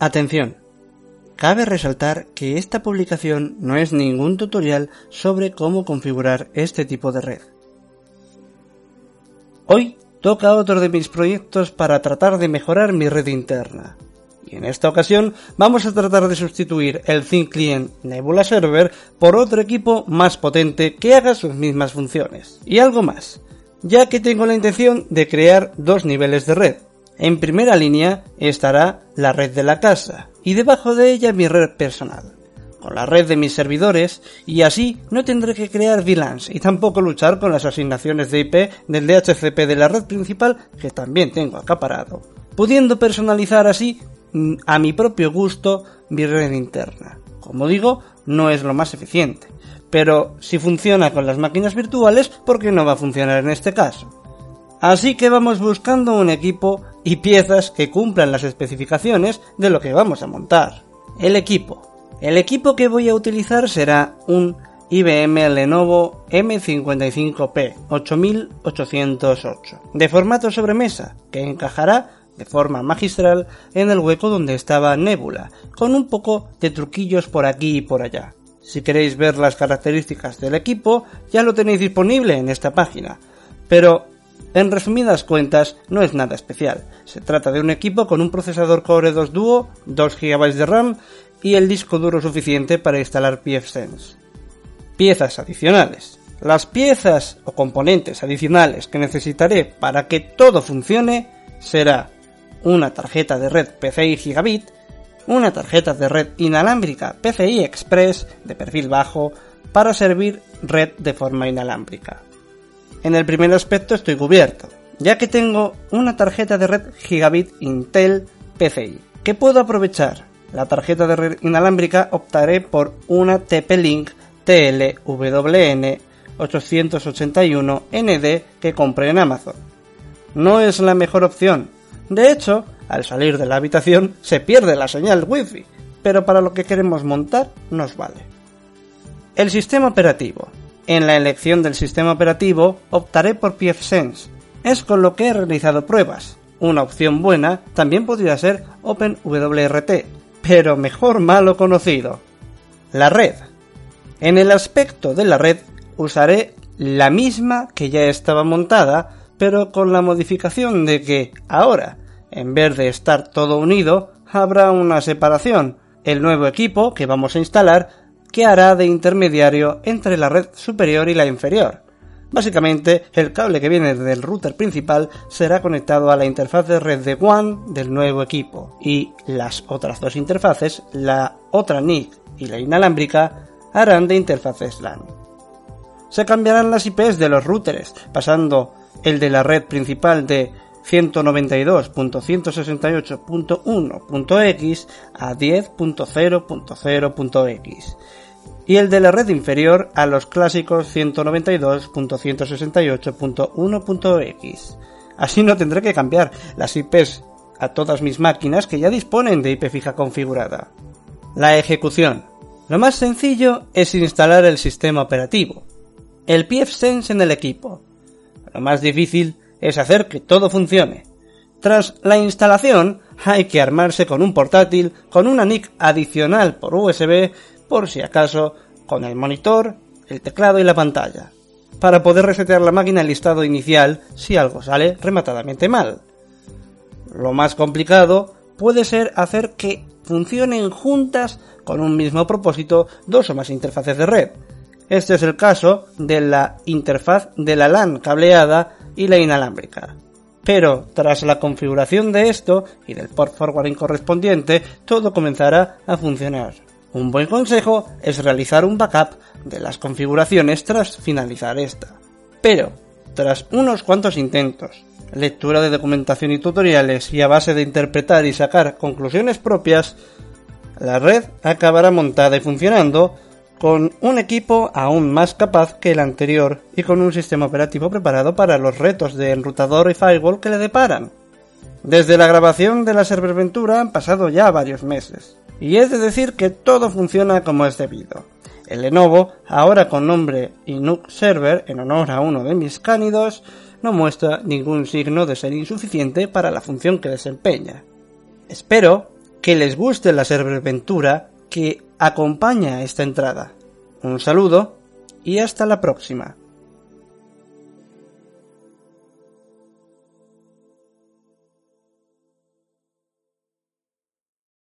Atención. Cabe resaltar que esta publicación no es ningún tutorial sobre cómo configurar este tipo de red. Hoy toca otro de mis proyectos para tratar de mejorar mi red interna. Y en esta ocasión vamos a tratar de sustituir el Thin Client Nebula Server por otro equipo más potente que haga sus mismas funciones. Y algo más, ya que tengo la intención de crear dos niveles de red. En primera línea estará la red de la casa y debajo de ella mi red personal con la red de mis servidores y así no tendré que crear VLANs y tampoco luchar con las asignaciones de IP del DHCP de la red principal que también tengo acaparado, pudiendo personalizar así mm, a mi propio gusto mi red interna. Como digo, no es lo más eficiente, pero si funciona con las máquinas virtuales, ¿por qué no va a funcionar en este caso? Así que vamos buscando un equipo y piezas que cumplan las especificaciones de lo que vamos a montar. El equipo. El equipo que voy a utilizar será un IBM Lenovo M55P 8808 de formato sobremesa que encajará de forma magistral en el hueco donde estaba Nebula, con un poco de truquillos por aquí y por allá. Si queréis ver las características del equipo, ya lo tenéis disponible en esta página, pero en resumidas cuentas, no es nada especial. Se trata de un equipo con un procesador Core 2 Duo, 2 GB de RAM y el disco duro suficiente para instalar pfSense. Piezas adicionales. Las piezas o componentes adicionales que necesitaré para que todo funcione será una tarjeta de red PCI Gigabit, una tarjeta de red inalámbrica PCI Express de perfil bajo para servir red de forma inalámbrica. En el primer aspecto estoy cubierto, ya que tengo una tarjeta de red Gigabit Intel PCI, que puedo aprovechar la tarjeta de red inalámbrica optaré por una TP-Link TLWN 881ND que compré en Amazon. No es la mejor opción. De hecho, al salir de la habitación se pierde la señal Wi-Fi, pero para lo que queremos montar nos vale. El sistema operativo. En la elección del sistema operativo optaré por pfSense. Es con lo que he realizado pruebas. Una opción buena también podría ser OpenWRT, pero mejor malo conocido. La red. En el aspecto de la red usaré la misma que ya estaba montada, pero con la modificación de que ahora, en vez de estar todo unido, habrá una separación, el nuevo equipo que vamos a instalar que hará de intermediario entre la red superior y la inferior, Básicamente, el cable que viene del router principal será conectado a la interfaz de red de WAN del nuevo equipo. Y las otras dos interfaces, la otra NIC y la inalámbrica, harán de interfaces LAN. Se cambiarán las IPs de los routers, pasando el de la red principal de 192.168.1.x a 10.0.0.x y el de la red inferior a los clásicos 192.168.1.x. Así no tendré que cambiar las IPs a todas mis máquinas que ya disponen de IP fija configurada. La ejecución. Lo más sencillo es instalar el sistema operativo, el pfSense en el equipo. Lo más difícil es hacer que todo funcione. Tras la instalación, hay que armarse con un portátil con una NIC adicional por USB por si acaso con el monitor, el teclado y la pantalla, para poder resetear la máquina al estado inicial si algo sale rematadamente mal. Lo más complicado puede ser hacer que funcionen juntas con un mismo propósito dos o más interfaces de red. Este es el caso de la interfaz de la LAN cableada y la inalámbrica. Pero tras la configuración de esto y del port forwarding correspondiente, todo comenzará a funcionar. Un buen consejo es realizar un backup de las configuraciones tras finalizar esta. Pero, tras unos cuantos intentos, lectura de documentación y tutoriales y a base de interpretar y sacar conclusiones propias, la red acabará montada y funcionando con un equipo aún más capaz que el anterior y con un sistema operativo preparado para los retos de enrutador y firewall que le deparan. Desde la grabación de la serverventura han pasado ya varios meses. Y es de decir que todo funciona como es debido. El Lenovo, ahora con nombre Inuk Server, en honor a uno de mis cánidos, no muestra ningún signo de ser insuficiente para la función que desempeña. Espero que les guste la serverventura que acompaña esta entrada. Un saludo y hasta la próxima.